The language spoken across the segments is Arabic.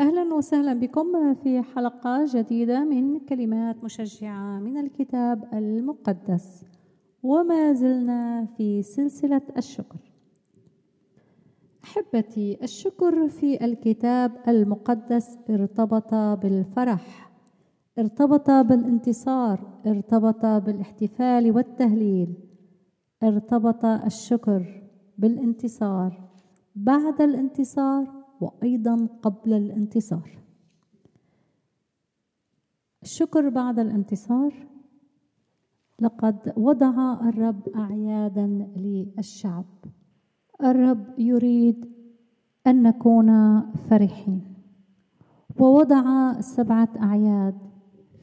أهلا وسهلا بكم في حلقة جديدة من كلمات مشجعة من الكتاب المقدس. وما زلنا في سلسلة الشكر. أحبتي الشكر في الكتاب المقدس ارتبط بالفرح ارتبط بالانتصار ارتبط بالاحتفال والتهليل ارتبط الشكر بالانتصار. بعد الانتصار وأيضا قبل الانتصار. الشكر بعد الانتصار. لقد وضع الرب اعيادا للشعب. الرب يريد أن نكون فرحين. ووضع سبعة أعياد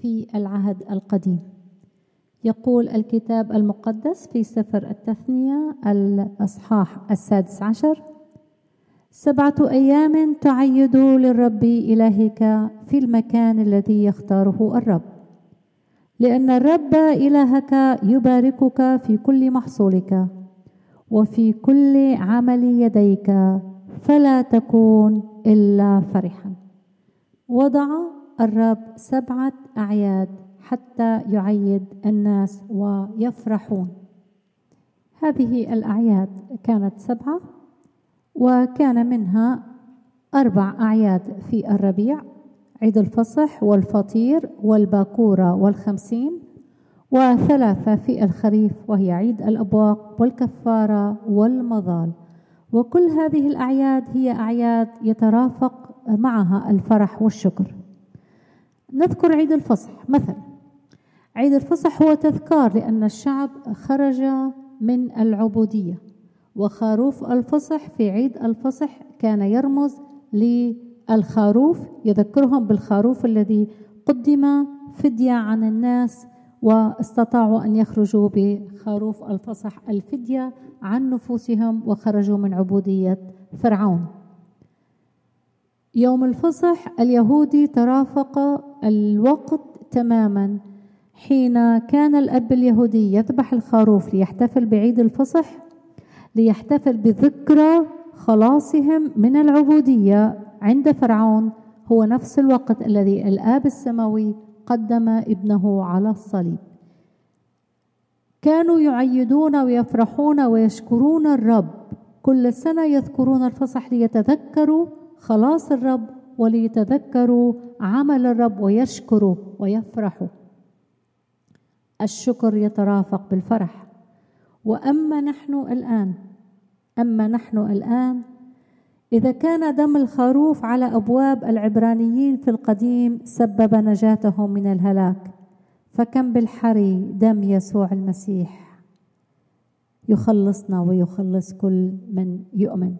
في العهد القديم. يقول الكتاب المقدس في سفر التثنية الأصحاح السادس عشر سبعة أيام تعيد للرب إلهك في المكان الذي يختاره الرب. لأن الرب إلهك يباركك في كل محصولك وفي كل عمل يديك فلا تكون إلا فرحا. وضع الرب سبعة أعياد حتى يعيد الناس ويفرحون. هذه الأعياد كانت سبعة. وكان منها أربع أعياد في الربيع عيد الفصح والفطير والباكورة والخمسين وثلاثة في الخريف وهي عيد الأبواق والكفارة والمظال. وكل هذه الأعياد هي أعياد يترافق معها الفرح والشكر. نذكر عيد الفصح. مثلا عيد الفصح هو تذكار لأن الشعب خرج من العبودية. وخروف الفصح في عيد الفصح كان يرمز للخروف يذكرهم بالخروف الذي قدم فدية عن الناس واستطاعوا أن يخرجوا بخروف الفصح الفدية عن نفوسهم وخرجوا من عبودية فرعون. يوم الفصح اليهودي ترافق الوقت تماما. حين كان الأب اليهودي يذبح الخروف ليحتفل بعيد الفصح ليحتفل بذكرى خلاصهم من العبودية عند فرعون هو نفس الوقت الذي الآب السماوي قدم ابنه على الصليب. كانوا يعيدون ويفرحون ويشكرون الرب. كل سنة يذكرون الفصح ليتذكروا خلاص الرب وليتذكروا عمل الرب ويشكروا ويفرحوا. الشكر يترافق بالفرح. وأما نحن الآن أما نحن الآن إذا كان دم الخروف على أبواب العبرانيين في القديم سبب نجاتهم من الهلاك فكم بالحري دم يسوع المسيح. يخلصنا ويخلص كل من يؤمن.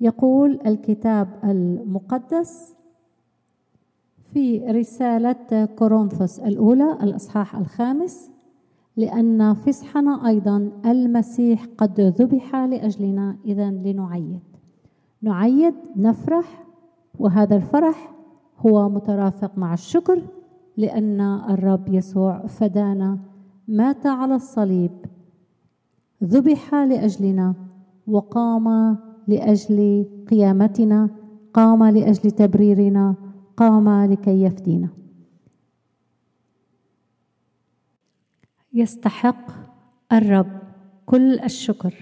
يقول الكتاب المقدس في رسالة كورنثوس الأولى الإصحاح الخامس لأن فصحنا أيضا المسيح قد ذبح لأجلنا إذا لنعيد. نعيد نفرح وهذا الفرح هو مترافق مع الشكر لأن الرب يسوع فدانا مات على الصليب ذبح لأجلنا وقام لأجل قيامتنا قام لأجل تبريرنا قام لكي يفدينا. يستحق الرب كل الشكر.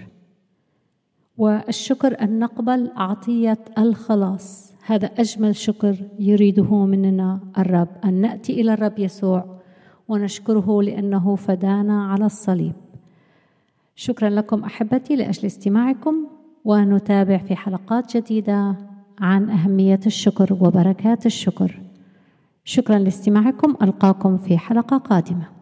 والشكر أن نقبل عطية الخلاص. هذا أجمل شكر يريده مننا الرب. أن نأتي إلى الرب يسوع ونشكره لأنه فدانا على الصليب. شكرا لكم أحبتي لأجل استماعكم ونتابع في حلقات جديدة عن أهمية الشكر وبركات الشكر. شكرا لاستماعكم. ألقاكم في حلقة قادمة.